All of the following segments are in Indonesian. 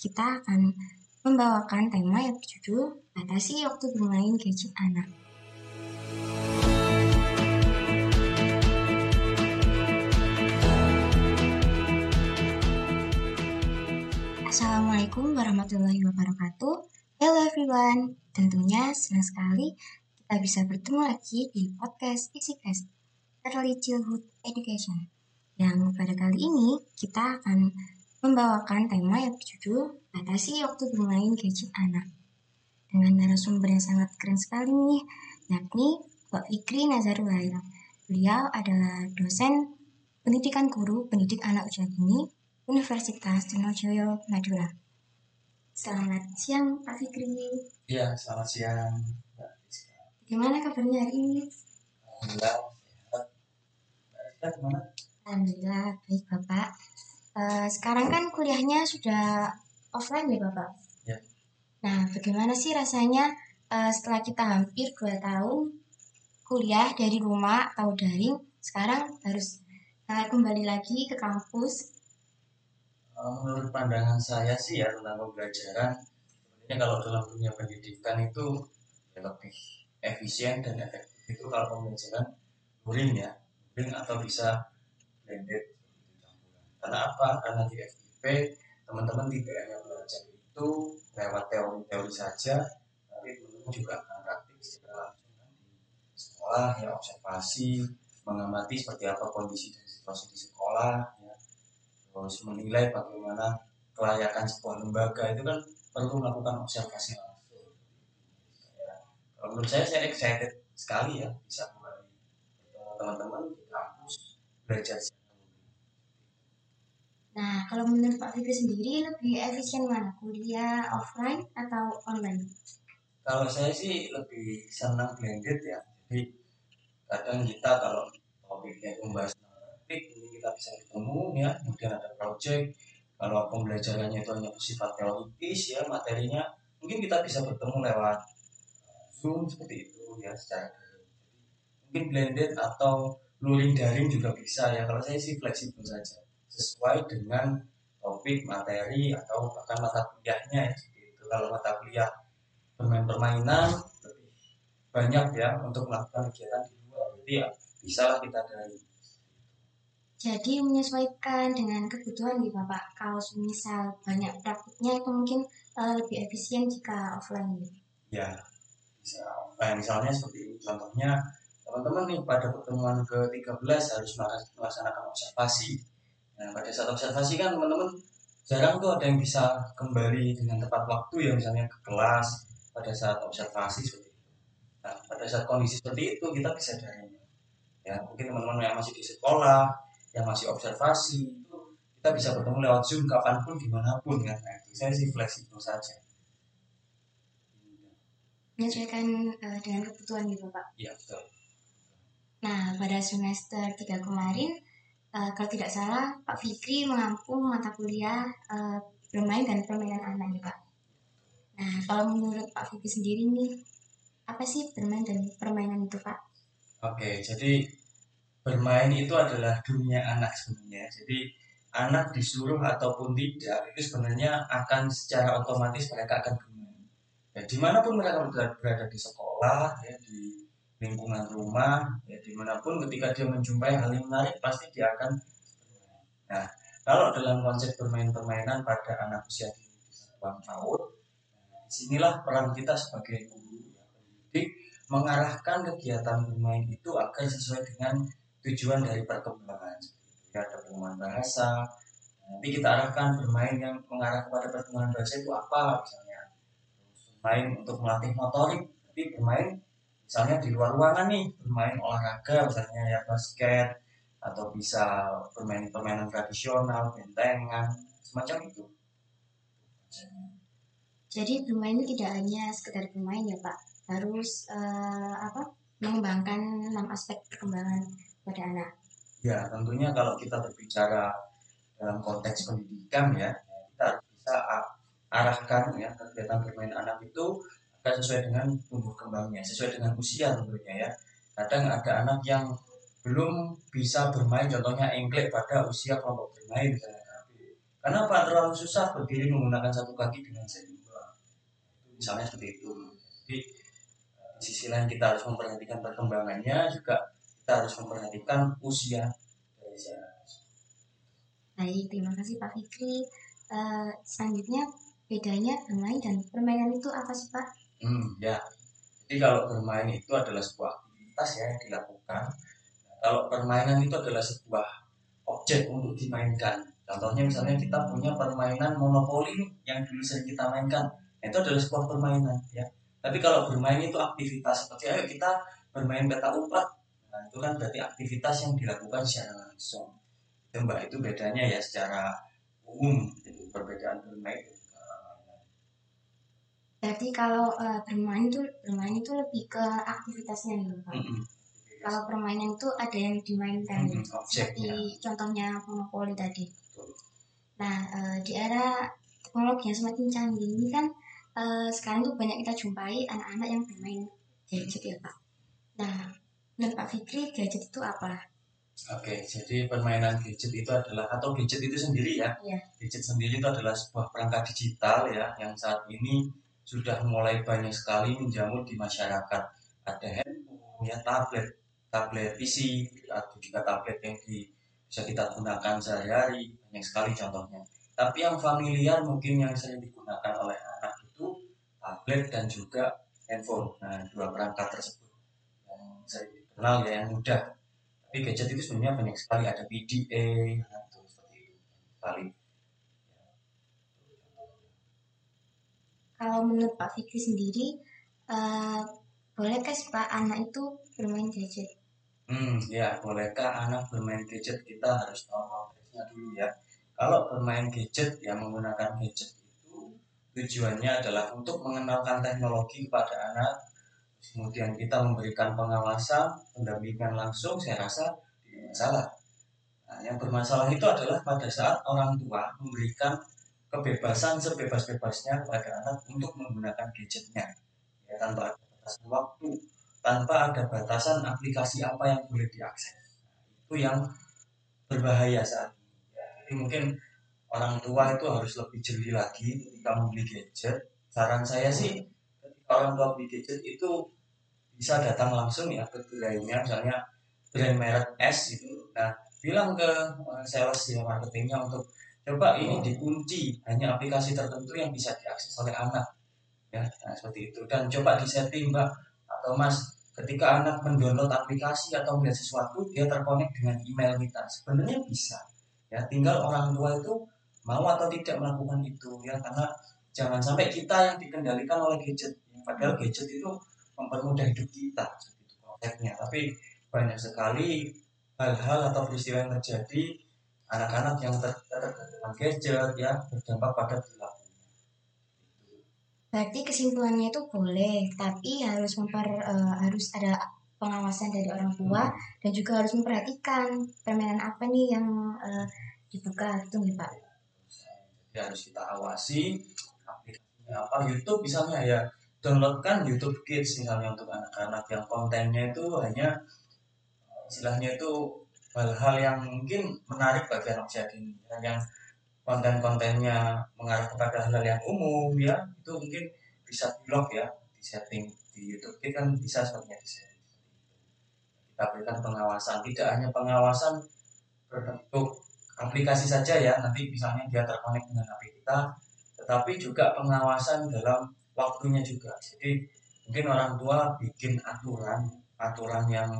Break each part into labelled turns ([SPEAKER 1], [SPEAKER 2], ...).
[SPEAKER 1] kita akan membawakan tema yang berjudul Batasi Waktu Bermain Gadget Anak. Assalamualaikum warahmatullahi wabarakatuh. Hello everyone, tentunya senang sekali kita bisa bertemu lagi di podcast EasyCast Early Childhood Education. Yang pada kali ini kita akan membawakan tema yang berjudul Batasi Waktu Bermain Gadget Anak. Dengan narasumber yang sangat keren sekali nih, yakni Pak Fikri Nazarul Beliau adalah dosen pendidikan guru pendidik anak usia dini Universitas Diponegoro Madura. Selamat siang Pak Fikri.
[SPEAKER 2] Iya, selamat siang.
[SPEAKER 1] Bagaimana kabarnya hari ini?
[SPEAKER 2] Alhamdulillah sehat. Gimana?
[SPEAKER 1] Alhamdulillah baik Bapak. Uh, sekarang kan kuliahnya sudah offline nih Bapak.
[SPEAKER 2] Ya.
[SPEAKER 1] Nah, bagaimana sih rasanya uh, setelah kita hampir dua tahun kuliah dari rumah atau daring, sekarang harus uh, kembali lagi ke kampus
[SPEAKER 2] menurut pandangan saya sih ya tentang pembelajaran sebenarnya kalau dalam dunia pendidikan itu ya lebih efisien dan efektif itu kalau pembelajaran luring ya luring atau bisa blended karena apa karena di FIP teman-teman tidak hanya belajar itu lewat teori-teori saja tapi teman-teman juga akan praktik secara langsung kan di sekolah ya observasi mengamati seperti apa kondisi dan situasi di sekolah harus menilai bagaimana kelayakan sebuah lembaga itu kan perlu melakukan observasi langsung. Ya, kalau menurut saya saya excited sekali ya bisa kembali teman-teman di kampus belajar.
[SPEAKER 1] Nah, kalau menurut Pak Fikri sendiri lebih efisien mana, kuliah offline atau online?
[SPEAKER 2] Kalau saya sih lebih senang blended ya. Jadi kadang kita kalau topiknya membahas topik kita bisa ketemu ya kemudian ada project. Kalau pembelajarannya itu hanya bersifat teoritis ya materinya mungkin kita bisa bertemu lewat eh, zoom seperti itu ya secara mungkin blended atau luring daring juga bisa ya. Kalau saya sih fleksibel saja sesuai dengan topik materi atau bahkan mata kuliahnya ya itu kalau mata kuliah bermain permainan lebih banyak ya untuk melakukan kegiatan di luar jadi ya bisa lah kita dari
[SPEAKER 1] jadi menyesuaikan dengan kebutuhan di Bapak. Kalau misal banyak praktiknya itu mungkin uh, lebih efisien jika offline.
[SPEAKER 2] Ya, bisa offline. Misalnya seperti ini. Contohnya teman-teman nih pada pertemuan ke-13 harus melaksanakan observasi. Nah, pada saat observasi kan teman-teman jarang tuh ada yang bisa kembali dengan tepat waktu ya misalnya ke kelas pada saat observasi seperti itu. Nah, pada saat kondisi seperti itu kita bisa dari ya mungkin teman-teman yang masih di sekolah yang masih observasi itu kita bisa bertemu lewat zoom kapan pun di mana pun kan. Nah, itu saya sih fleksibel saja.
[SPEAKER 1] Menyesuaikan uh, dengan kebutuhan gitu pak?
[SPEAKER 2] Iya betul.
[SPEAKER 1] Nah pada semester 3 kemarin uh, kalau tidak salah Pak Fikri mengampung mata kuliah uh, bermain dan permainan anak nih pak nah kalau menurut Pak Fikri sendiri nih apa sih bermain dan permainan itu pak
[SPEAKER 2] oke jadi bermain itu adalah dunia anak sebenarnya. Jadi anak disuruh ataupun tidak itu sebenarnya akan secara otomatis mereka akan bermain. Ya, di mana pun mereka berada, di sekolah, ya, di lingkungan rumah, ya, di mana pun ketika dia menjumpai hal yang menarik pasti dia akan. Nah, kalau dalam konsep bermain-permainan pada anak usia di tahun, di sinilah peran kita sebagai guru, pendidik, mengarahkan kegiatan bermain itu agar sesuai dengan tujuan dari perkembangan ada perkembangan bahasa nanti kita arahkan bermain yang mengarah kepada perkembangan bahasa itu apa misalnya bermain untuk melatih motorik tapi bermain misalnya di luar ruangan nih bermain olahraga misalnya ya basket atau bisa bermain permainan tradisional bentengan semacam itu
[SPEAKER 1] jadi bermain itu tidak hanya sekedar bermain ya pak harus uh, apa mengembangkan enam aspek perkembangan pada anak?
[SPEAKER 2] Ya, tentunya kalau kita berbicara dalam konteks pendidikan ya, kita bisa arahkan ya kegiatan bermain anak itu sesuai dengan tumbuh kembangnya, sesuai dengan usia tentunya ya. Kadang ada anak yang belum bisa bermain, contohnya engklek pada usia kelompok bermain misalnya. Kan karena apa terlalu susah berdiri menggunakan satu kaki dengan seimbang misalnya seperti itu jadi di sisi lain kita harus memperhatikan perkembangannya juga kita harus memperhatikan usia dari
[SPEAKER 1] Baik, terima kasih Pak Fikri. Uh, selanjutnya bedanya bermain dan permainan itu apa sih Pak?
[SPEAKER 2] Hmm, ya. Jadi kalau bermain itu adalah sebuah aktivitas ya yang dilakukan. Kalau permainan itu adalah sebuah objek untuk dimainkan. Contohnya misalnya kita punya permainan monopoli yang dulu sering kita mainkan. Nah, itu adalah sebuah permainan ya. Tapi kalau bermain itu aktivitas seperti ayo kita bermain peta umpet. Nah, itu kan berarti aktivitas yang dilakukan secara langsung. Itu itu bedanya ya secara umum itu perbedaan bermain
[SPEAKER 1] Berarti kalau uh, bermain itu bermain itu lebih ke aktivitasnya gitu Pak. Mm -hmm. Kalau permainan itu ada yang dimainkan mm -hmm. seperti contohnya monopoli tadi. Nah uh, di era teknologi yang semakin canggih ini kan uh, sekarang tuh banyak kita jumpai anak-anak yang bermain gadget ya Pak. Nah menurut Pak Fikri gadget itu apa?
[SPEAKER 2] Oke, jadi permainan gadget itu adalah atau gadget itu sendiri ya.
[SPEAKER 1] Iya.
[SPEAKER 2] Gadget sendiri itu adalah sebuah perangkat digital ya yang saat ini sudah mulai banyak sekali menjamur di masyarakat. Ada handphone, ya tablet, tablet PC, atau juga tablet yang di, bisa kita gunakan sehari-hari, banyak sekali contohnya. Tapi yang familiar mungkin yang sering digunakan oleh anak itu tablet dan juga handphone. Nah, dua perangkat tersebut yang sering dikenal ya, yang mudah. Tapi gadget itu sebenarnya banyak sekali, ada PDA, atau seperti itu. Sekali
[SPEAKER 1] kalau menurut Pak Fikri sendiri uh, bolehkah Pak anak itu bermain gadget?
[SPEAKER 2] Hmm, ya bolehkah anak bermain gadget kita harus tahu konteksnya dulu ya. Kalau bermain gadget yang menggunakan gadget itu tujuannya adalah untuk mengenalkan teknologi kepada anak, kemudian kita memberikan pengawasan, pendampingan langsung, saya rasa tidak masalah. Nah, yang bermasalah itu adalah pada saat orang tua memberikan kebebasan sebebas-bebasnya kepada anak untuk menggunakan gadgetnya. Ya tanpa ada batasan waktu tanpa ada batasan aplikasi apa yang boleh diakses. Itu yang berbahaya saat ini. Ya, jadi mungkin orang tua itu harus lebih jeli lagi ketika membeli gadget. Saran saya sih ketika orang tua beli gadget itu bisa datang langsung ya ke lainnya misalnya brand merek S itu nah bilang ke eh, sales ya marketingnya untuk coba ini dikunci hanya aplikasi tertentu yang bisa diakses oleh anak. Ya nah, seperti itu. Dan coba disetting mbak. Atau mas ketika anak mendownload aplikasi atau melihat sesuatu dia terkonek dengan email kita. Sebenarnya bisa. Ya tinggal orang tua itu mau atau tidak melakukan itu ya. Karena jangan sampai kita yang dikendalikan oleh gadget. Padahal gadget itu mempermudah hidup kita itu konsepnya. Tapi banyak sekali hal-hal atau peristiwa yang terjadi anak-anak yang terkena gadget ya berdampak pada perilaku.
[SPEAKER 1] Berarti kesimpulannya itu boleh, tapi harus memper uh, harus ada pengawasan dari orang tua hmm. dan juga harus memperhatikan permainan apa nih yang uh, dibuka gitu nih Pak.
[SPEAKER 2] Ya harus kita awasi aplikasinya apa YouTube misalnya ya downloadkan YouTube Kids misalnya untuk anak-anak yang kontennya itu hanya istilahnya itu hal-hal yang mungkin menarik bagi anak dini. Yang konten-kontennya mengarah kepada hal-hal yang umum ya itu mungkin bisa blog ya di setting di YouTube. Kita kan bisa sebenarnya di setting. Kita berikan pengawasan. Tidak hanya pengawasan berbentuk aplikasi saja ya. Nanti misalnya dia terkonek dengan HP kita tetapi juga pengawasan dalam waktunya juga. Jadi mungkin orang tua bikin aturan aturan yang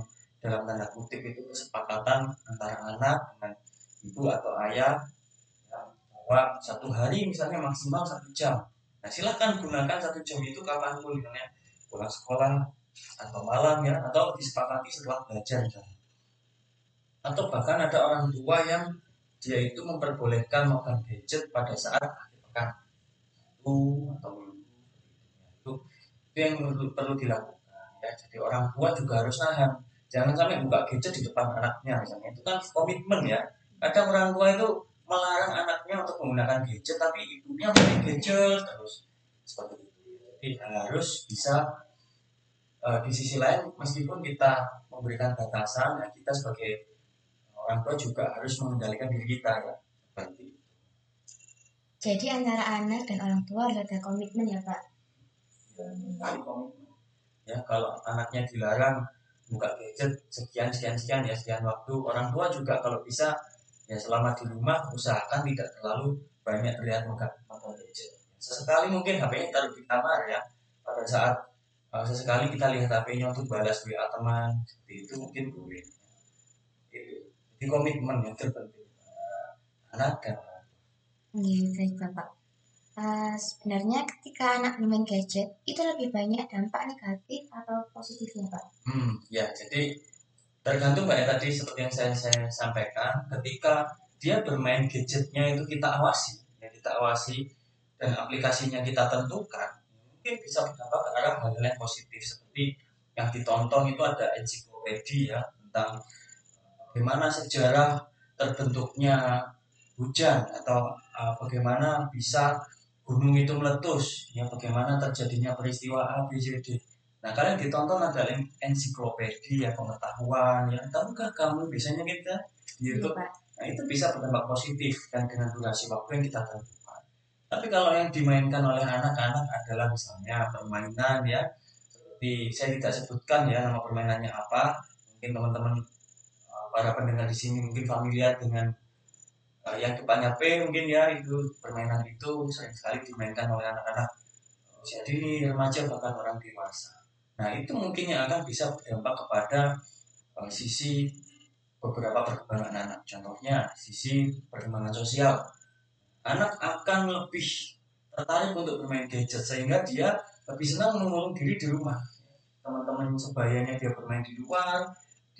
[SPEAKER 2] dalam tanda kutip itu kesepakatan antara anak dengan ibu atau ayah ya, bahwa satu hari misalnya maksimal satu jam. Nah silahkan gunakan satu jam itu kapan pun misalnya pulang sekolah atau malam ya atau disepakati setelah belajar misalnya. Atau bahkan ada orang tua yang dia itu memperbolehkan makan gadget pada saat akhir pekan. Satu atau itu itu yang perlu dilakukan ya. Jadi orang tua juga harus nahan jangan sampai buka gadget di depan anaknya misalnya. Itu kan komitmen ya. Kadang orang tua itu melarang anaknya untuk menggunakan gadget tapi ibunya main gadget terus. Seperti itu. Jadi harus bisa uh, di sisi lain meskipun kita memberikan batasan ya kita sebagai orang tua juga harus mengendalikan diri kita ya. Seperti itu.
[SPEAKER 1] Jadi antara anak dan orang tua ada komitmen ya Pak.
[SPEAKER 2] Ya, komitmen. Ya kalau anaknya dilarang buka gadget sekian sekian sekian ya sekian waktu. Orang tua juga kalau bisa ya selama di rumah usahakan tidak terlalu banyak terlihat megang gadget. Sesekali mungkin HP-nya taruh di kamar ya. Pada saat uh, sesekali kita lihat HP-nya untuk balas WA teman seperti itu mungkin boleh. Itu jadi komitmen yang terpenting. Uh, anak dan
[SPEAKER 1] Iya, baik Bapak. Uh, sebenarnya ketika anak bermain gadget itu lebih banyak dampak negatif atau positifnya Pak?
[SPEAKER 2] Hmm, ya jadi tergantung Mbak ya tadi seperti yang saya, saya sampaikan ketika dia bermain gadgetnya itu kita awasi ya kita awasi dan aplikasinya kita tentukan mungkin bisa berdampak ke arah hal yang positif seperti yang ditonton itu ada ensiklopedia tentang bagaimana sejarah terbentuknya hujan atau uh, bagaimana bisa gunung itu meletus, ya bagaimana terjadinya peristiwa A, B, C, D. Nah kalian ditonton ada ensiklopedia pengetahuan, ya. Tahukah kamu biasanya kita di YouTube, iya, nah itu bisa berdampak positif dan dengan durasi waktu yang kita tentukan. Tapi kalau yang dimainkan oleh anak-anak adalah misalnya permainan ya, seperti saya tidak sebutkan ya nama permainannya apa, mungkin teman-teman uh, para pendengar di sini mungkin familiar dengan uh, yang depannya P mungkin ya itu permainan itu sering sekali dimainkan oleh anak-anak dini, remaja bahkan orang dewasa. Nah itu mungkin yang akan bisa berdampak kepada uh, sisi beberapa perkembangan anak. Contohnya sisi perkembangan sosial. Anak akan lebih tertarik untuk bermain gadget sehingga dia lebih senang mengurung diri di rumah. Teman-teman sebayanya dia bermain di luar,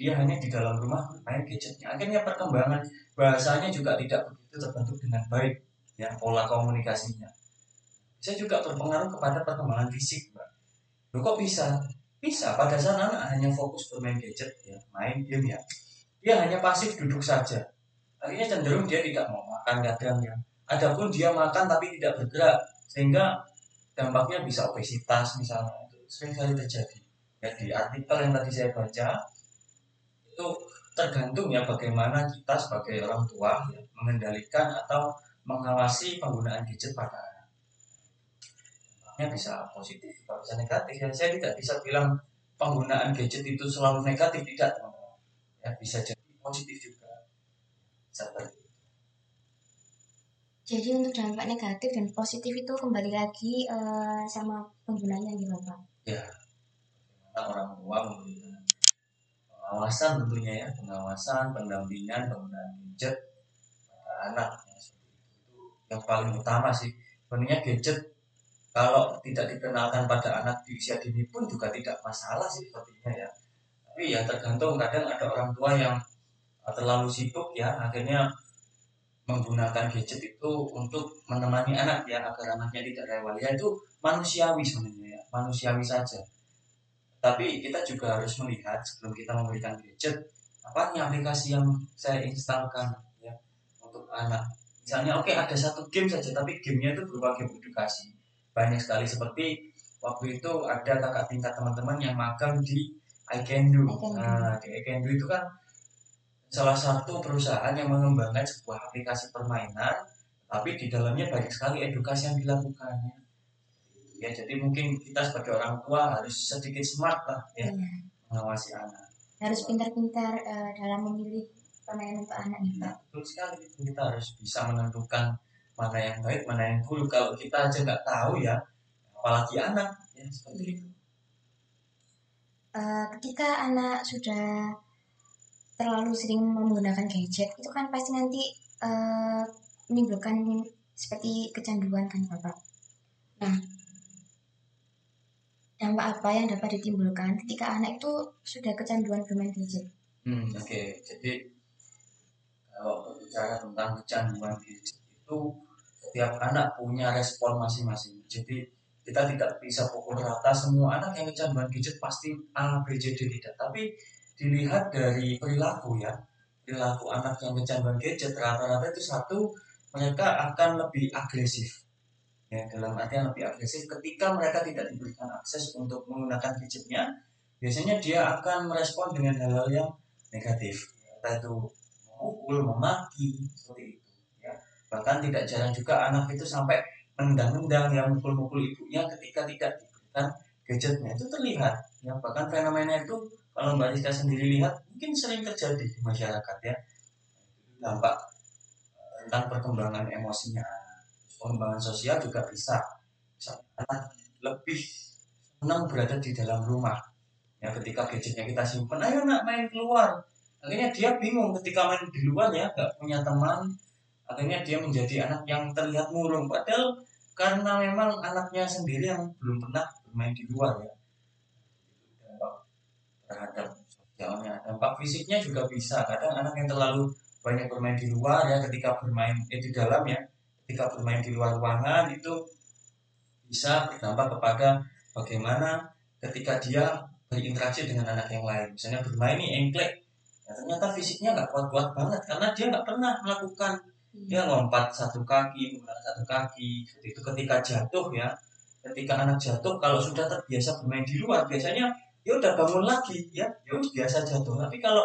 [SPEAKER 2] dia hanya di dalam rumah bermain gadgetnya. Akhirnya perkembangan bahasanya juga tidak begitu terbentuk dengan baik, ya pola komunikasinya. Bisa juga berpengaruh kepada perkembangan fisik, mbak. Loh kok bisa? Bisa. Pada saat anak hanya fokus bermain gadget, ya main game ya, dia hanya pasif duduk saja. Akhirnya cenderung dia tidak mau makan kadang ya. Adapun dia makan tapi tidak bergerak, sehingga dampaknya bisa obesitas misalnya itu sering kali terjadi. Ya artikel yang tadi saya baca itu tergantung ya bagaimana kita sebagai orang tua ya, mengendalikan atau mengawasi penggunaan gadget pada anak. Dampaknya bisa positif, bisa negatif. Ya, saya tidak bisa bilang penggunaan gadget itu selalu negatif tidak, teman-teman. Ya, bisa jadi positif juga.
[SPEAKER 1] Seperti Jadi untuk dampak negatif dan positif itu kembali lagi uh, sama penggunanya gitu Pak?
[SPEAKER 2] Ya, orang tua memberikan pengawasan tentunya ya. Pengawasan pendampingan penggunaan gadget anak ya, yang paling utama sih. Sebenarnya gadget kalau tidak dikenalkan pada anak di usia dini pun juga tidak masalah sih sepertinya ya. Tapi ya tergantung kadang ada orang tua yang terlalu sibuk ya akhirnya menggunakan gadget itu untuk menemani anak ya agar anaknya tidak rewel. Ya itu manusiawi sebenarnya ya manusiawi saja tapi kita juga harus melihat sebelum kita memberikan gadget apa nih aplikasi yang saya instalkan ya untuk anak. Misalnya oke okay, ada satu game saja tapi gamenya itu berupa game edukasi. Banyak sekali seperti waktu itu ada kakak tingkat teman-teman yang magang di iCanDo nah di iCanDo itu kan salah satu perusahaan yang mengembangkan sebuah aplikasi permainan tapi di dalamnya banyak sekali edukasi yang dilakukannya ya jadi mungkin kita sebagai orang tua harus sedikit smart lah ya iya. mengawasi anak.
[SPEAKER 1] Harus pintar-pintar uh, dalam memilih permainan untuk anak
[SPEAKER 2] nih nah, betul sekali. Kita harus bisa menentukan mana yang baik mana yang buruk. Kalau kita aja nggak tahu ya apalagi anak ya seperti itu.
[SPEAKER 1] Uh, ketika anak sudah terlalu sering menggunakan gadget itu kan pasti nanti uh, menimbulkan seperti kecanduan kan bapak? Nah dampak apa yang dapat ditimbulkan ketika anak itu sudah kecanduan bermain gadget?
[SPEAKER 2] Hmm, Oke, okay. jadi kalau berbicara tentang kecanduan gadget itu setiap anak punya respon masing-masing. Jadi kita tidak bisa pukul rata semua anak yang kecanduan gadget pasti A, B, C, D tidak. Tapi dilihat dari perilaku ya, perilaku anak yang kecanduan gadget rata-rata itu satu mereka akan lebih agresif ya dalam artian lebih agresif. Ketika mereka tidak diberikan akses untuk menggunakan gadgetnya biasanya dia akan merespon dengan hal-hal yang negatif. Entah itu memukul memaki seperti itu ya. Bahkan tidak jarang juga anak itu sampai mendang-mendang yang mukul-mukul ibunya ketika tidak diberikan gadgetnya. Itu terlihat ya. Bahkan fenomena itu kalau mbak Rizka sendiri lihat mungkin sering terjadi di masyarakat ya. Dampak eh, tentang perkembangan emosinya pengembangan sosial juga bisa. Lebih senang berada di dalam rumah. Ya ketika gadgetnya kita simpan ayo nak main keluar. Akhirnya dia bingung ketika main di luar ya nggak punya teman. Akhirnya dia menjadi anak yang terlihat murung. Padahal karena memang anaknya sendiri yang belum pernah bermain di luar ya. Dampak terhadap sosialnya dampak fisiknya juga bisa. Kadang anak yang terlalu banyak bermain di luar ya ketika bermain eh, di dalam ya ketika bermain di luar ruangan itu bisa berdampak kepada bagaimana ketika dia berinteraksi dengan anak yang lain. Misalnya bermain nih engklek. Ya ternyata fisiknya nggak kuat-kuat banget karena dia nggak pernah melakukan. Dia lompat satu kaki menggunakan satu kaki. Itu ketika jatuh ya. Ketika anak jatuh kalau sudah terbiasa bermain di luar biasanya ya udah bangun lagi ya. Ya biasa jatuh. Tapi kalau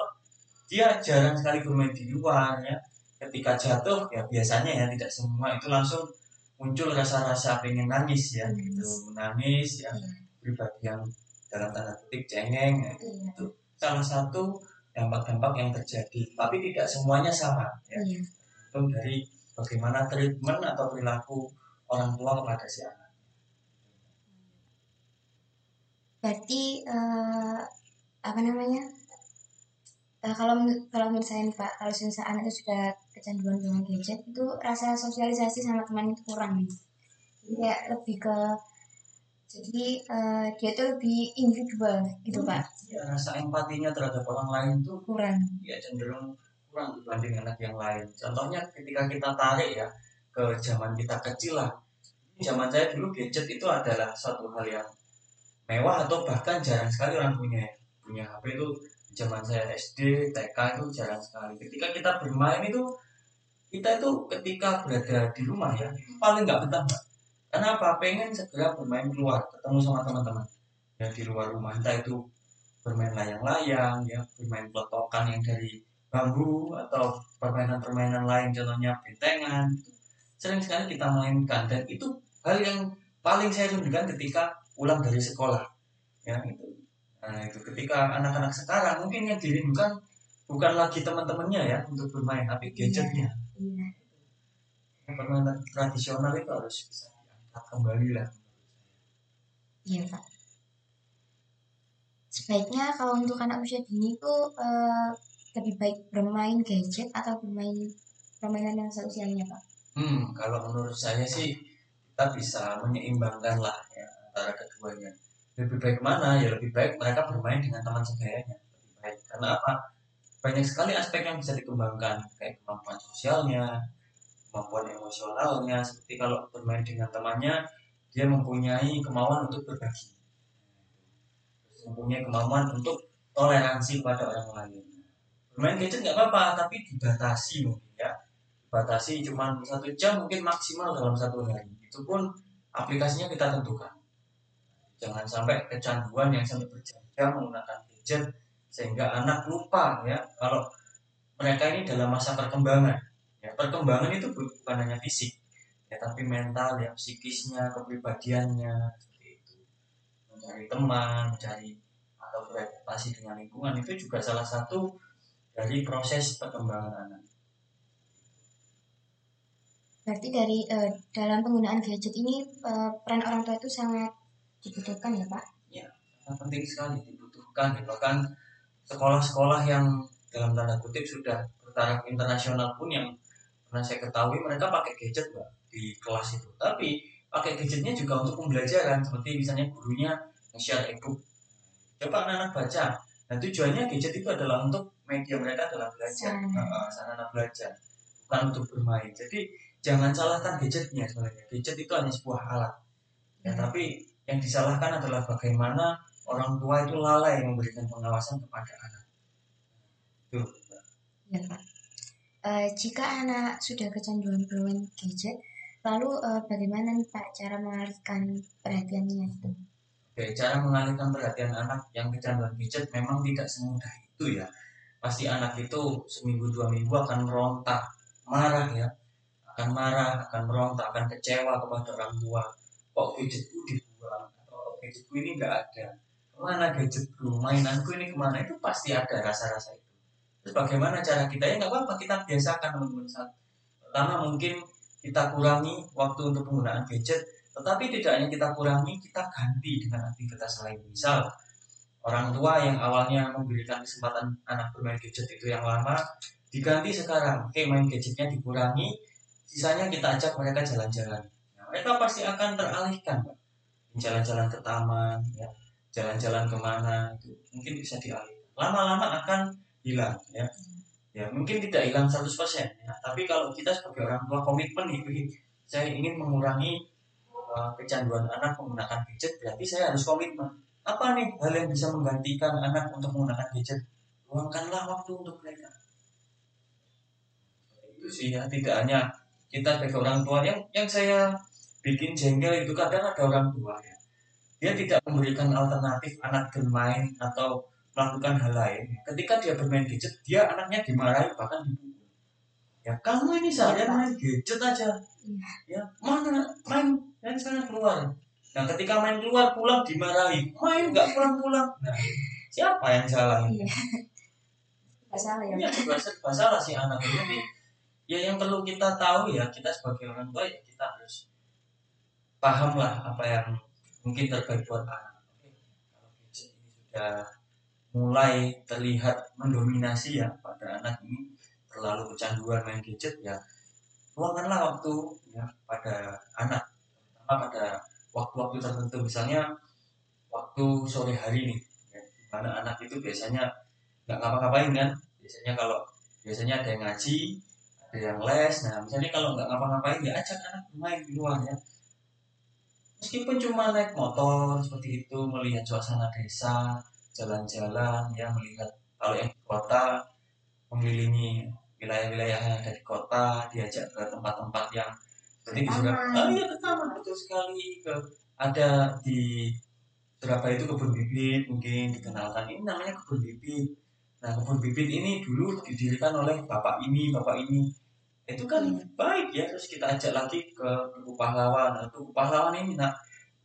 [SPEAKER 2] dia jarang sekali bermain di luar ya ketika jatuh ya biasanya ya tidak semua itu langsung muncul rasa-rasa pengen nangis ya gitu. Menangis ya pribadi yang dalam tanda kutip cengeng ya, itu salah satu dampak-dampak yang terjadi tapi tidak semuanya sama ya. Tergantung dari bagaimana treatment atau perilaku orang tua kepada si anak.
[SPEAKER 1] Berarti uh, apa namanya? Uh, kalau kalau menurut saya nih Pak, kalau misalnya anak itu sudah kecanduan dengan gadget, itu rasa sosialisasi sama teman itu kurang nih. Jadi kayak lebih ke jadi uh, dia tuh lebih individual gitu hmm, Pak.
[SPEAKER 2] Ya, rasa empatinya terhadap orang lain tuh
[SPEAKER 1] kurang.
[SPEAKER 2] Ya cenderung kurang dibanding anak yang lain. Contohnya ketika kita tarik ya ke zaman kita kecil lah. Zaman saya dulu gadget itu adalah suatu hal yang mewah atau bahkan jarang sekali orang punya punya HP itu zaman saya SD, TK itu jarang sekali. Ketika kita bermain itu kita itu ketika berada di rumah ya paling nggak betah Karena apa? Pengen segera bermain keluar, ketemu sama teman-teman ya di luar rumah entah itu bermain layang-layang ya bermain pelotokan yang dari bambu atau permainan-permainan lain contohnya bentengan sering sekali kita mainkan dan itu hal yang paling saya rindukan ketika pulang dari sekolah ya itu nah itu ketika anak-anak sekarang mungkin yang dirindukan bukan lagi teman-temannya ya untuk bermain tapi iya, gadgetnya iya. permainan tradisional itu harus bisa diangkat kembali lah
[SPEAKER 1] iya pak sebaiknya kalau untuk anak usia dini itu uh, lebih baik bermain gadget atau bermain permainan yang seusianya pak?
[SPEAKER 2] Hmm, kalau menurut saya sih kita bisa menyeimbangkan lah ya antara keduanya. Lebih baik mana? Ya lebih baik mereka bermain dengan teman segayanya. Lebih baik karena apa? Banyak sekali aspek yang bisa dikembangkan kayak kemampuan sosialnya, kemampuan emosionalnya. Seperti kalau bermain dengan temannya, dia mempunyai kemauan untuk berbagi, mempunyai kemampuan untuk toleransi pada orang lain bermain gadget nggak apa-apa tapi dibatasi mungkin ya dibatasi cuma satu jam mungkin maksimal dalam satu hari itu pun aplikasinya kita tentukan jangan sampai kecanduan yang sampai berjam-jam menggunakan gadget sehingga anak lupa ya. Kalau mereka ini dalam masa perkembangan ya. Perkembangan itu bukan hanya fisik ya tapi mental ya psikisnya kepribadiannya seperti itu. Mencari teman mencari atau beradaptasi dengan lingkungan itu juga salah satu dari proses perkembangan. Anak.
[SPEAKER 1] Berarti dari uh, dalam penggunaan gadget ini uh, peran orang tua itu sangat dibutuhkan ya Pak?
[SPEAKER 2] Ya, sangat penting sekali dibutuhkan. Bahkan sekolah-sekolah yang dalam tanda kutip sudah bertaraf internasional pun yang pernah saya ketahui mereka pakai gadget Pak di kelas itu. Tapi pakai gadgetnya juga untuk pembelajaran seperti misalnya gurunya nge-share ebook. Coba anak-anak baca. Nah tujuannya gadget itu adalah untuk media mereka adalah belajar sarana, sarana belajar bukan untuk bermain jadi jangan salahkan gadgetnya sebenarnya gadget itu hanya sebuah alat ya hmm. tapi yang disalahkan adalah bagaimana orang tua itu lalai memberikan pengawasan kepada anak.
[SPEAKER 1] Ya pak. Uh, jika anak sudah kecanduan bermain gadget lalu uh, bagaimana nih pak cara mengalihkan perhatiannya itu?
[SPEAKER 2] Oke, cara mengalihkan perhatian anak yang kecanduan gadget memang tidak semudah itu ya. Pasti anak itu seminggu dua minggu akan merontak marah ya. Akan marah, akan merontak, akan kecewa kepada orang tua. Kok gadgetku dibuang atau gadgetku ini nggak ada? Ke mana gadgetku? Mainanku ini ke mana? Itu pasti ada rasa-rasa itu. Terus bagaimana cara kita? Ya nggak apa-apa kita biasakan teman-teman. Pertama mungkin kita kurangi waktu untuk penggunaan gadget, tetapi tidak hanya kita kurangi, kita ganti dengan aktivitas lain. Misal orang tua yang awalnya memberikan kesempatan anak bermain gadget itu yang lama diganti sekarang oke main gadgetnya dikurangi sisanya kita ajak mereka jalan-jalan nah, mereka pasti akan teralihkan jalan-jalan ke taman ya. Jalan-jalan ke mana itu mungkin bisa dialihkan. Lama-lama akan hilang ya. Ya mungkin tidak hilang 100% ya. Tapi kalau kita sebagai orang tua komitmen nih saya ingin mengurangi uh, kecanduan anak menggunakan gadget berarti saya harus komitmen. Apa nih hal yang bisa menggantikan anak untuk menggunakan gadget? Luangkanlah waktu untuk mereka. Itu sih ya, tidak hanya kita sebagai orang tua yang yang saya bikin jengkel itu kadang ada orang tua ya. Dia tidak memberikan alternatif anak bermain atau melakukan hal lain. Ketika dia bermain gadget, dia anaknya dimarahi bahkan dipukul. Ya kamu ini saya main gadget aja. Iya. Ya mana main dan sana keluar Nah ketika main keluar pulang dimarahi, main nggak pulang-pulang. Nah, siapa yang salah? Iya.
[SPEAKER 1] salah ya.
[SPEAKER 2] Iya, serba salah sih anak ini. Ya yang perlu kita tahu ya kita sebagai orang tua ya kita harus paham lah apa yang mungkin terbaik buat anak. Oke, kalau gadget ini sudah mulai terlihat mendominasi ya pada anak ini terlalu kecanduan main gadget ya luangkanlah waktu ya pada anak terutama pada waktu-waktu tertentu. Misalnya waktu sore hari nih ya, mana anak itu biasanya nggak ngapa-ngapain kan? Biasanya kalau biasanya ada yang ngaji ada yang les. Nah misalnya kalau nggak ngapa-ngapain ya ajak anak bermain di luar ya meskipun cuma naik motor seperti itu melihat suasana desa jalan-jalan ya melihat kalau yang di kota mengelilingi wilayah-wilayah yang ada di kota diajak ke tempat-tempat yang jadi di Surabaya oh iya ke taman betul sekali. Ke ada di Surabaya itu kebun bibit mungkin dikenalkan. Ini namanya kebun bibit. Nah kebun bibit ini dulu didirikan oleh bapak ini bapak ini itu kan hmm. baik ya terus kita ajak lagi ke Tugu Pahlawan nah, Tugu Pahlawan ini nah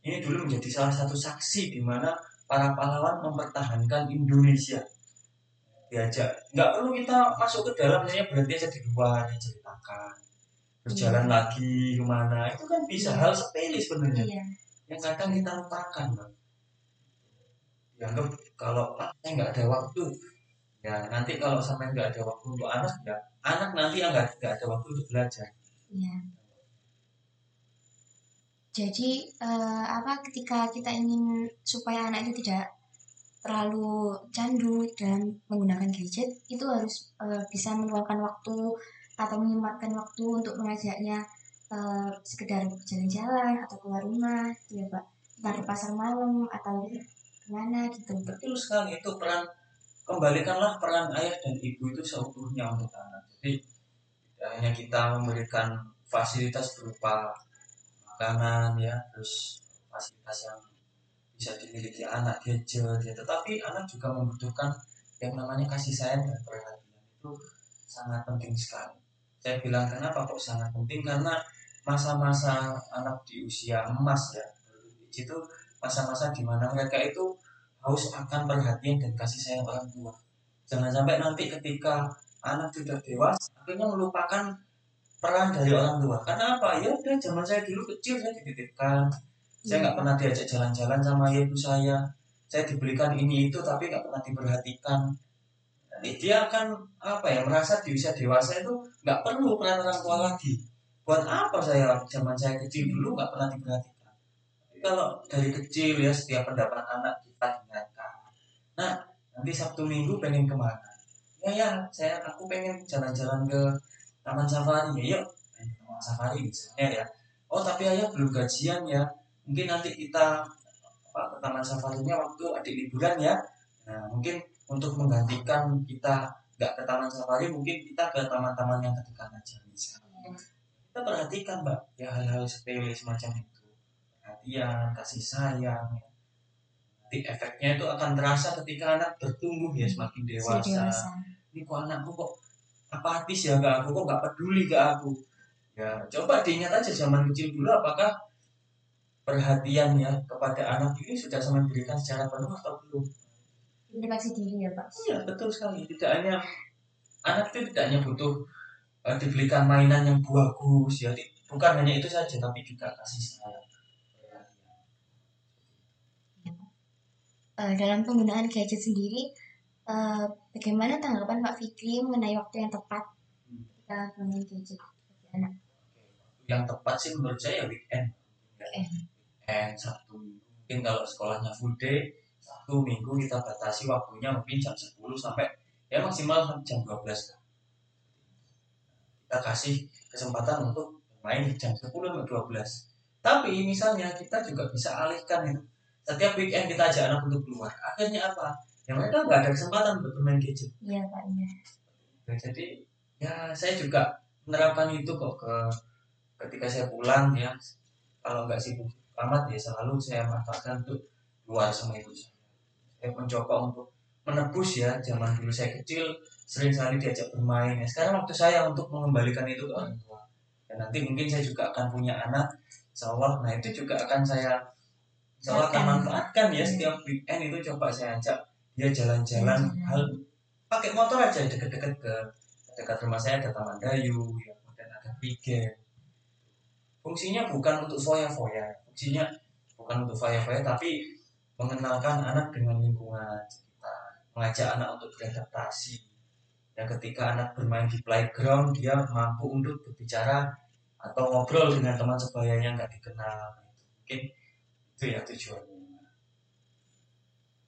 [SPEAKER 2] ini dulu menjadi salah satu saksi di mana para pahlawan mempertahankan Indonesia diajak nggak perlu kita masuk ke dalam misalnya berhenti aja di luar ceritakan berjalan iya. lagi ke mana itu kan bisa iya. hal sepele sebenarnya iya. yang kadang kita lupakan bang dianggap kalau ah, saya nggak ada waktu ya nanti kalau sampai nggak ada waktu untuk anak ya anak nanti yang nggak ada waktu untuk belajar. Iya.
[SPEAKER 1] jadi uh, apa ketika kita ingin supaya anak itu tidak terlalu candu dan menggunakan gadget itu harus uh, bisa meluangkan waktu atau menyempatkan waktu untuk mengajaknya uh, sekedar jalan-jalan atau keluar rumah gitu ya pak. Entah ke pasar malam atau ke mana gitu.
[SPEAKER 2] Betul sekali itu peran kembalikanlah peran ayah dan ibu itu seutuhnya untuk anak. Jadi tidak hanya kita memberikan fasilitas berupa makanan ya terus fasilitas yang bisa dimiliki anak gadget ya tetapi anak juga membutuhkan yang namanya kasih sayang dan perhatian. Itu sangat penting sekali. Saya bilang kenapa kok sangat penting? Karena masa-masa anak di usia emas ya itu masa-masa di mana mereka itu haus akan perhatian dan kasih sayang orang tua. Jangan sampai nanti ketika anak sudah dewasa akhirnya melupakan peran dari orang tua. Karena apa? Ya udah zaman saya dulu kecil saya dititipkan. Saya nggak pernah diajak jalan-jalan sama ibu saya. Saya dibelikan ini itu tapi nggak pernah diperhatikan. Dia akan apa ya merasa di usia dewasa itu nggak perlu peran orang tua lagi. Buat apa saya zaman saya kecil dulu nggak pernah diperhatikan? Tapi kalau dari kecil ya setiap pendapat anak nanti sabtu minggu pengen ke mana ya ya saya aku pengen jalan-jalan ke taman safari. Ya yuk taman safari misalnya ya. Oh tapi ayah belum gajian ya. Mungkin nanti kita apa, ke taman safarinya waktu adik liburan ya. Nah mungkin untuk menggantikan kita nggak ke taman safari mungkin kita ke taman-taman yang ketika aja misalnya. Kita perhatikan mbak ya hal-hal sepele semacam itu. Perhatian kasih sayang ya. Nanti efeknya itu akan terasa ketika anak bertumbuh ya semakin dewasa, dewasa. ini kok anakku kok apatis ya ke aku? Kok nggak peduli ke aku? Ya ya coba diingat aja zaman kecil dulu apakah perhatiannya kepada anak ini sudah sama diberikan secara penuh atau belum?
[SPEAKER 1] Introspeksi diri ya pak?
[SPEAKER 2] Iya betul sekali. Tidak hanya anak itu tidak hanya butuh uh, dibelikan mainan yang bagus ya bukan hanya itu saja tapi juga kasih sayang
[SPEAKER 1] uh, dalam penggunaan gadget sendiri uh, bagaimana tanggapan Pak Fikri mengenai waktu yang tepat kita menggunakan gadget anak?
[SPEAKER 2] Yang tepat sih menurut saya weekend.
[SPEAKER 1] Weekend,
[SPEAKER 2] weekend Sabtu mungkin kalau sekolahnya full day Sabtu Minggu kita batasi waktunya mungkin jam 10 sampai ya maksimal jam 12 lah kita kasih kesempatan untuk main jam 10 sampai 12 tapi misalnya kita juga bisa alihkan itu setiap weekend kita ajak anak untuk keluar. Akhirnya apa? Ya mereka nggak ada kesempatan untuk bermain gadget.
[SPEAKER 1] Iya pak iya.
[SPEAKER 2] Jadi ya saya juga menerapkan itu kok ke ketika saya pulang ya. Kalau nggak sibuk amat ya selalu saya manfaatkan untuk keluar sama ibu saya. Saya mencoba untuk menebus ya zaman dulu saya kecil sering sekali diajak bermain. Ya sekarang waktu saya untuk mengembalikan itu ke orang tua. Dan nanti mungkin saya juga akan punya anak insya nah itu juga akan saya insya akan manfaatkan ya setiap weekend itu coba saya ajak dia jalan-jalan hal pakai motor aja deket-deket ke dekat rumah saya ada taman dayu ya kemudian ada weekend fungsinya bukan untuk foya-foya fungsinya bukan untuk foya-foya tapi mengenalkan anak dengan lingkungan sekitar mengajak anak untuk beradaptasi. Dan ketika anak bermain di playground dia mampu untuk berbicara atau ngobrol dengan teman sebayanya nggak dikenal mungkin itu ya tujuannya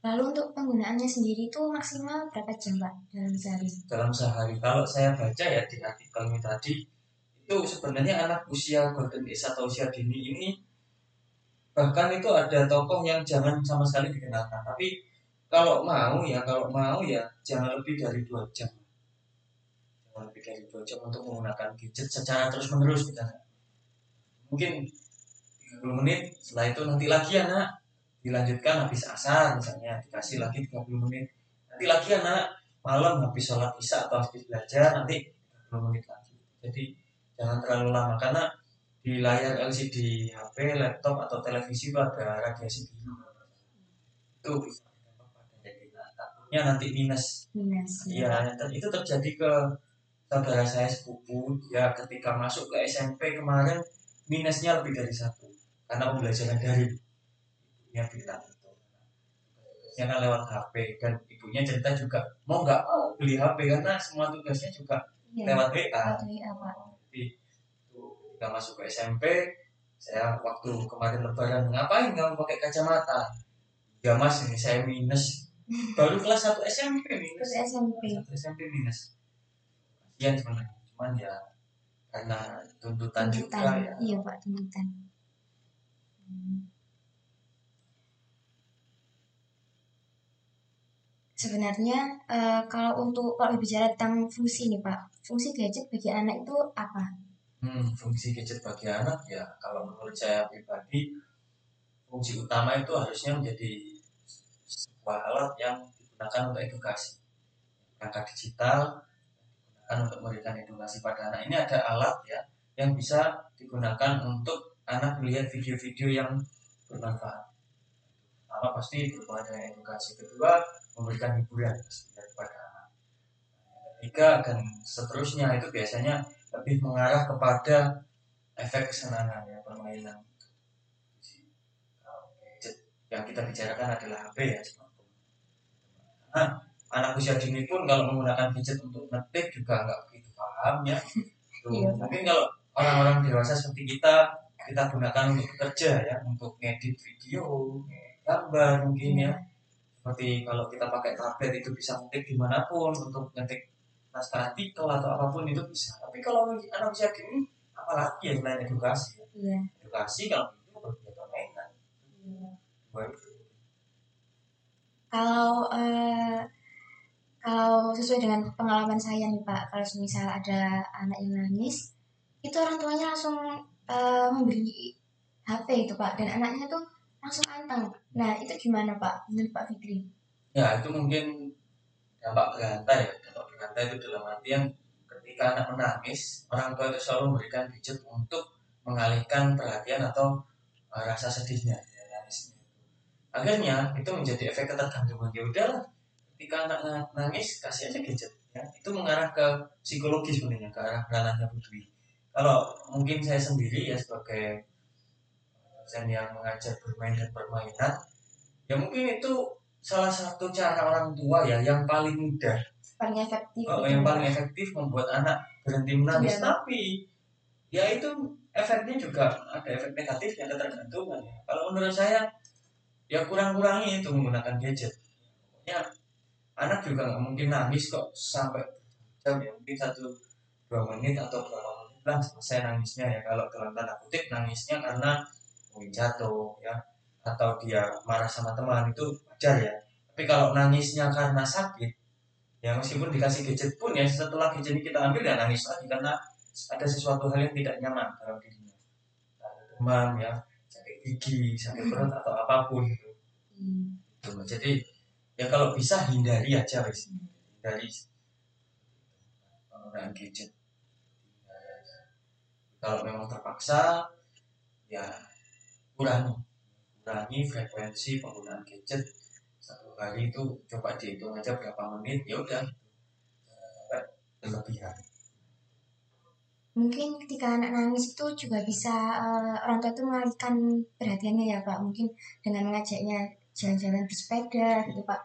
[SPEAKER 1] Lalu untuk penggunaannya sendiri itu maksimal berapa jam Pak dalam sehari?
[SPEAKER 2] Dalam sehari, kalau saya baca ya di artikel ini tadi, itu sebenarnya anak usia golden age atau usia dini ini bahkan itu ada tokoh yang jangan sama sekali dikenalkan. Tapi kalau mau ya, kalau mau ya jangan lebih dari dua jam. Jangan lebih dari dua jam untuk menggunakan gadget secara terus menerus misalnya. Mungkin 30 menit, setelah itu nanti lagi ya nak dilanjutkan habis asar misalnya. Dikasih lagi 30 menit. Nanti lagi anak. Malam habis sholat isya atau habis belajar nanti 30 menit lagi. Jadi jangan terlalu lama. Karena di layar LCD HP, laptop atau televisi itu ada radiasi biru itu bisa takutnya nanti minus.
[SPEAKER 1] Minus
[SPEAKER 2] ya. Dan itu terjadi ke saudara saya sepupu. Ya ketika masuk ke SMP kemarin minusnya lebih dari satu karena pembelajaran dari ibunya bilang itu. Ya kan lewat HP dan ibunya cerita juga mau nggak mau beli HP karena semua tugasnya juga ya, lewat WA. Jadi ketika masuk ke SMP saya waktu kemarin lebaran ngapain kamu pakai kacamata? Ya mas ini saya minus. Baru kelas 1 SMP minus.
[SPEAKER 1] SMP
[SPEAKER 2] kelas 1 SMP minus. Kasihan sebenarnya cuman ya karena tuntutan, tuntutan juga ya.
[SPEAKER 1] iya pak tuntutan. Sebenarnya uh, kalau untuk kalau bicara tentang fungsi nih Pak, fungsi gadget bagi anak itu apa?
[SPEAKER 2] Hmm, fungsi gadget bagi anak ya kalau menurut saya pribadi fungsi utama itu harusnya menjadi sebuah alat yang digunakan untuk edukasi. Perangkat digital digunakan untuk memberikan edukasi pada anak. Ini ada alat ya yang bisa digunakan untuk anak melihat video-video yang bermanfaat. Pertama pasti berupa edukasi. Kedua memberikan hiburan kepada anak. Ketiga dan seterusnya itu biasanya lebih mengarah kepada efek kesenangan ya permainan. Yang kita bicarakan adalah HP ya Nah, anak usia dini pun kalau menggunakan gadget untuk ngetik juga nggak begitu paham ya. Tuh, iya, mungkin kalau orang-orang dewasa seperti kita kita gunakan untuk bekerja ya, untuk ngedit video, gambar mungkin ya. Seperti kalau kita pakai tablet itu bisa ngetik di mana pun untuk ngetik naskah artikel atau apa pun itu bisa. Tapi kalau anak usia dini apalagi ya selain edukasi
[SPEAKER 1] ya.
[SPEAKER 2] edukasi kalau itu berkegiatan mainan. Iya.
[SPEAKER 1] kalau uh, kalau sesuai dengan pengalaman saya nih pak. Kalau misal ada anak yang nangis itu orang tuanya langsung uh, memberi HP itu pak. Dan anaknya tuh langsung anteng. Nah itu gimana Pak? Menurut Pak Fikri?
[SPEAKER 2] Ya itu mungkin dampak berantai ya. Dampak berantai itu dalam artian ketika anak menangis orang tua itu selalu memberikan gadget untuk mengalihkan perhatian atau uh, rasa sedihnya ya, akhirnya itu menjadi efek ketergantungan. Ya udahlah ketika anak nangis kasih aja gadget ya. Itu mengarah ke psikologis sebenarnya ke arah ranahnya kalau mungkin saya sendiri ya sebagai dosen yang mengajar bermain dan permainan ya mungkin itu salah satu cara orang tua ya yang paling mudah
[SPEAKER 1] paling efektif
[SPEAKER 2] oh,
[SPEAKER 1] gitu.
[SPEAKER 2] yang paling efektif membuat anak berhenti menangis
[SPEAKER 1] Iya.
[SPEAKER 2] tapi ya itu efeknya juga ada efek negatifnya ketergantungan ya. kalau menurut saya ya kurang-kurangi itu menggunakan gadget ya anak juga nggak mungkin nangis kok sampai jam ya mungkin satu dua menit atau berapa menit lah selesai nangisnya ya. Kalau dalam tanda kutip nangisnya karena mungkin jatuh ya. Atau dia marah sama teman itu wajar ya. Tapi kalau nangisnya karena sakit ya meskipun dikasih gadget pun ya setelah gadget kita ambil ya nangis lagi karena ada sesuatu hal yang tidak nyaman dalam dirinya. Ada demam ya sakit gigi sakit perut atau apa pun gitu
[SPEAKER 1] Hmm.
[SPEAKER 2] Jadi ya kalau bisa hindari aja wis hindari. Penggunaan gadget. Kalau memang terpaksa ya kurangi. Kurangi frekuensi penggunaan gadget. Satu hari itu coba dihitung aja berapa menit ya udah. Sampai berlebihan.
[SPEAKER 1] Mungkin ketika anak nangis itu juga bisa eh, orang tua itu mengalihkan perhatiannya ya pak. Mungkin dengan mengajaknya jalan-jalan bersepeda gitu pak.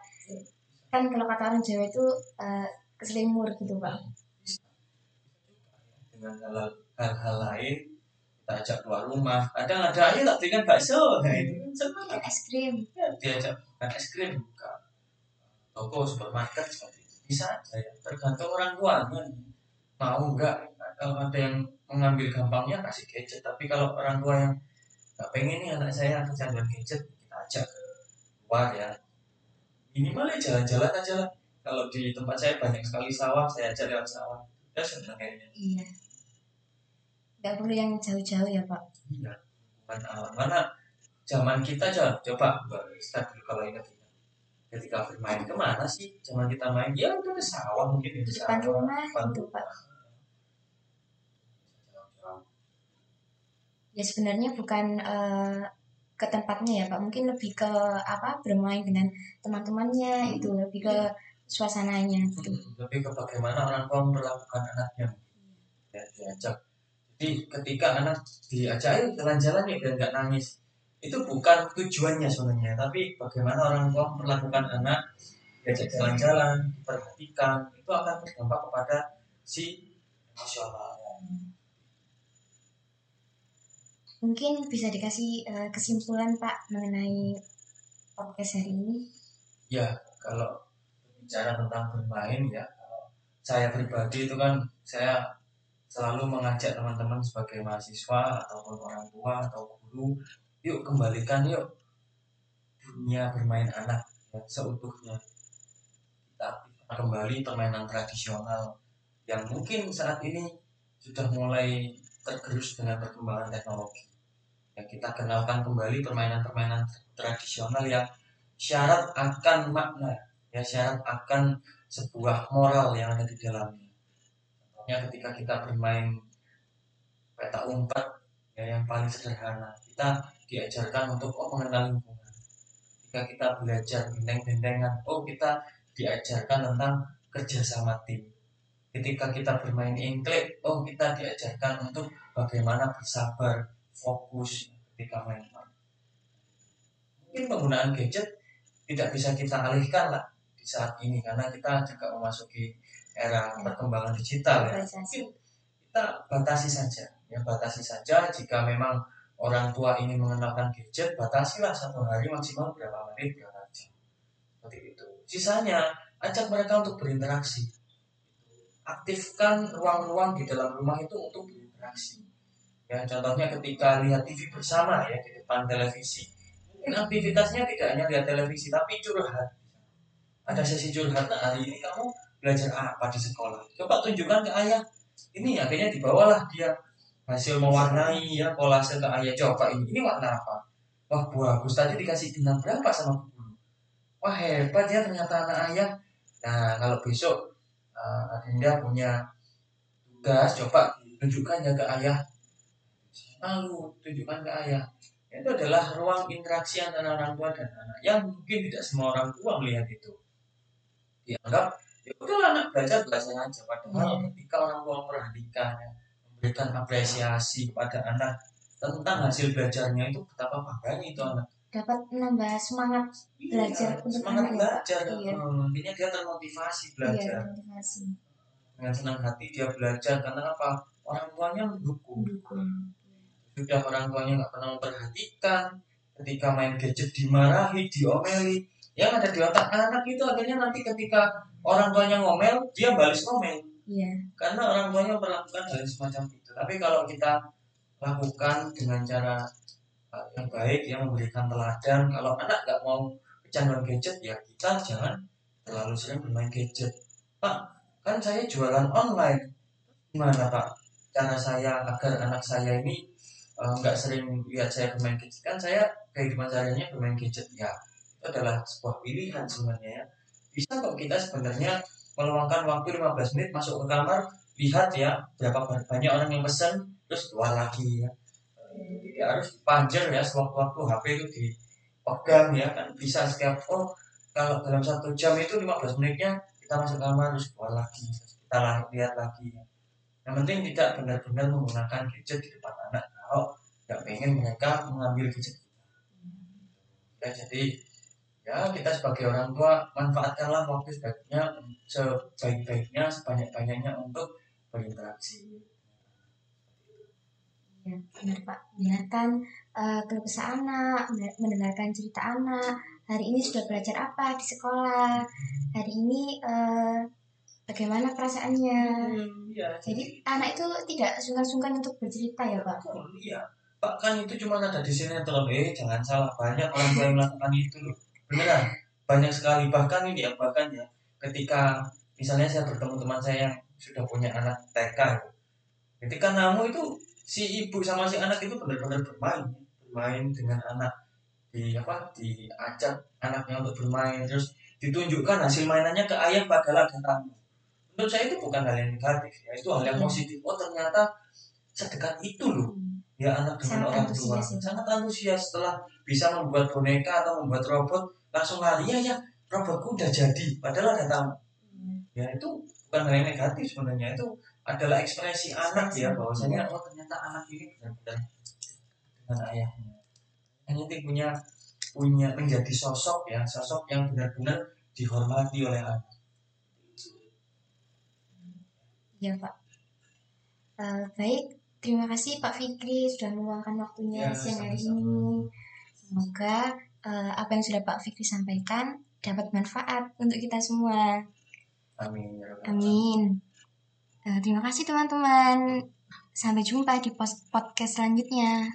[SPEAKER 1] Kan kalau kata orang Jawa itu eh, keselimur gitu pak.
[SPEAKER 2] Dengan hal- hal-hal lain kita ajak keluar rumah. Kadang ada aja tak belikan bakso. Nah itu kan senang.
[SPEAKER 1] Kayak es krim.
[SPEAKER 2] Ya, diajak makan es krim buka toko supermarket seperti itu. Bisa aja ya tergantung orang tuanya mau nggak kalau ada yang mengambil gampangnya kasih gadget. Tapi kalau orang tua yang nggak pengen nih anak saya kecanduan gadget kita ajak ke luar ya. Minimal ya jalan-jalan aja lah. Kalau di tempat saya banyak sekali sawah saya ajak lewat sawah. Ya senang kayaknya.
[SPEAKER 1] Iya nggak perlu yang jauh-jauh ya pak
[SPEAKER 2] Iya, bukan alam. Karena zaman kita coba, coba dulu kalau ingat. Ketika bermain ke mana sih? Zaman kita main, ya udah ke sawah mungkin
[SPEAKER 1] di depan
[SPEAKER 2] sawah,
[SPEAKER 1] rumah
[SPEAKER 2] depan
[SPEAKER 1] gitu pak ya sebenarnya bukan eh, ke tempatnya ya pak mungkin lebih ke apa bermain dengan teman-temannya itu lebih ke suasananya gitu
[SPEAKER 2] Lebih ke bagaimana orang tua memperlakukan anaknya. Ya, diajak. Jadi ketika anak diajak ayo jalan-jalan ya biar nggak nangis. Itu bukan tujuannya sebenarnya, tapi bagaimana orang tua memperlakukan anak diajak jalan-jalan, diperhatikan, itu akan berdampak kepada si emosional.
[SPEAKER 1] mungkin bisa dikasih eh, kesimpulan pak mengenai podcast hari ini
[SPEAKER 2] Ya, kalau bicara tentang bermain ya, saya pribadi itu kan saya selalu mengajak teman-teman sebagai mahasiswa ataupun orang tua atau guru, yuk kembalikan yuk dunia bermain anak ya, seutuhnya. Kita kembali permainan tradisional yang mungkin saat ini sudah mulai tergerus dengan perkembangan teknologi. Ya, kita kenalkan kembali permainan-permainan tradisional yang syarat akan makna ya syarat akan sebuah moral yang ada di dalamnya contohnya ketika kita bermain peta umpat ya yang paling sederhana. Kita diajarkan untuk oh mengenal lingkungan. Ketika kita belajar benteng-bentengan oh kita diajarkan tentang kerjasama tim. Ketika kita bermain engklek oh kita diajarkan untuk bagaimana bersabar fokus ketika main. Mungkin penggunaan gadget tidak bisa kita alihkan lah di saat ini karena kita juga memasuki era perkembangan digital ya. Kita batasi saja ya batasi saja. Jika memang orang tua ini mengenalkan gadget batasilah satu hari maksimal berapa menit berapa jam. Seperti itu. Sisanya ajak mereka untuk berinteraksi. Aktifkan ruang-ruang di dalam rumah itu untuk berinteraksi. Ya contohnya ketika lihat TV bersama ya di depan televisi. Mungkin aktivitasnya tidak hanya lihat televisi tapi curhat. Ada sesi curhat nah hari ini kamu belajar apa di sekolah. Coba tunjukkan ke ayah. Ini akhirnya dibawalah dia hasil mewarnai ya kolase ke ayah. Coba ini ini warna apa? Wah bagus. Tadi dikasih bintang berapa sama guru? Wah hebat ya ternyata anak ayah. Nah kalau besok uh, Adinda punya gas coba tunjukkan ya ke ayah. Lalu tunjukkan ke ayah. Itu adalah ruang interaksi antara orang tua dan anak. Yang mungkin tidak semua orang tua melihat itu. Dianggap ya udah anak belajar belajar aja padahal
[SPEAKER 1] Iya.
[SPEAKER 2] ketika orang tua memperhatikan ya, memberikan apresiasi kepada anak tentang hasil belajarnya itu betapa bangganya itu anak.
[SPEAKER 1] Dapat menambah semangat Belajar
[SPEAKER 2] Iya,
[SPEAKER 1] untuk
[SPEAKER 2] semangat
[SPEAKER 1] anak ya,
[SPEAKER 2] belajar.
[SPEAKER 1] Iya.
[SPEAKER 2] Hmm, intinya dia termotivasi
[SPEAKER 1] iya
[SPEAKER 2] belajar.
[SPEAKER 1] motivasi
[SPEAKER 2] dengan senang hati dia belajar karena apa? Orang tuanya mendukung.
[SPEAKER 1] Mendukung.
[SPEAKER 2] Sudah orang tuanya nggak pernah memperhatikan ketika main gadget dimarahi diomeli yang ada di otak anak itu akhirnya nanti ketika orang tuanya ngomel dia balas ngomel.
[SPEAKER 1] Iya.
[SPEAKER 2] Karena orang tuanya melakukan hal semacam itu. Tapi kalau kita lakukan dengan cara uh, yang baik yang memberikan teladan kalau anak nggak mau kecanduan gadget ya kita jangan terlalu sering bermain gadget. Pak kan saya jualan online. Gimana pak? Cara saya agar anak saya ini uh, nggak sering lihat saya bermain gadget. Kan saya kehidupan sehariannya bermain gadget ya itu adalah sebuah pilihan sebenarnya ya. Bisa kok kita sebenarnya meluangkan waktu 15 menit masuk ke kamar lihat ya berapa banyak orang yang pesan terus keluar lagi ya. Harus panjer ya sewaktu-waktu HP itu dipegang ya kan bisa setiap oh kalau dalam satu jam itu 15 menitnya kita masuk kamar terus keluar lagi kita lihat lagi ya. yang penting tidak benar-benar menggunakan gadget di depan anak kalau nggak pengen mereka mengambil gadget ya jadi ya kita sebagai orang tua manfaatkanlah waktu sebaiknya sebaik-baiknya sebanyak-banyaknya untuk berinteraksi.
[SPEAKER 1] Ya benar pak. Dengarkan eh, keluh anak mendengarkan cerita anak hari ini sudah belajar apa di sekolah? Hari ini eh, bagaimana perasaannya?
[SPEAKER 2] Iya
[SPEAKER 1] jadi anak itu tidak sungkan-sungkan untuk bercerita ya pak?
[SPEAKER 2] Oh, iya. Pak kan itu cuma ada di sinetron eh jangan salah banyak orang tua yang melakukan itu loh beneran banyak sekali. Bahkan ini ya bahkan ya ketika misalnya saya bertemu teman saya yang sudah punya anak TK ketika namu itu si ibu sama si anak itu benar-benar bermain. Bermain dengan anak di apa diajak anaknya untuk bermain. Terus ditunjukkan hasil mainannya ke ayah padahal ada tamu menurut saya itu bukan hal yang negatif ya. Itu hal yang
[SPEAKER 1] Iya.
[SPEAKER 2] positif. Oh ternyata sedekat itu loh. Ya anak dengan
[SPEAKER 1] Sangat
[SPEAKER 2] orang tua.
[SPEAKER 1] ya.
[SPEAKER 2] sangat antusias setelah bisa membuat boneka atau membuat robot langsung lari. Ya ya robotku udah jadi padahal ada tamu. Ya itu bukan hal yang negatif sebenarnya itu adalah ekspresi anak ya bahwasanya oh ternyata anak ini benar-benar dengan ayahnya. Hanya itu punya punya menjadi sosok ya sosok yang benar-benar dihormati oleh anak.
[SPEAKER 1] Ya pak. Eh, baik terima kasih Pak Fikri sudah meluangkan waktunya
[SPEAKER 2] Ya,
[SPEAKER 1] siang hari ini. Semoga eh, apa yang sudah Pak Fikri sampaikan dapat manfaat untuk kita semua
[SPEAKER 2] amin ya.
[SPEAKER 1] Amin. Eh, terima kasih teman-teman. Sampai jumpa di podcast selanjutnya.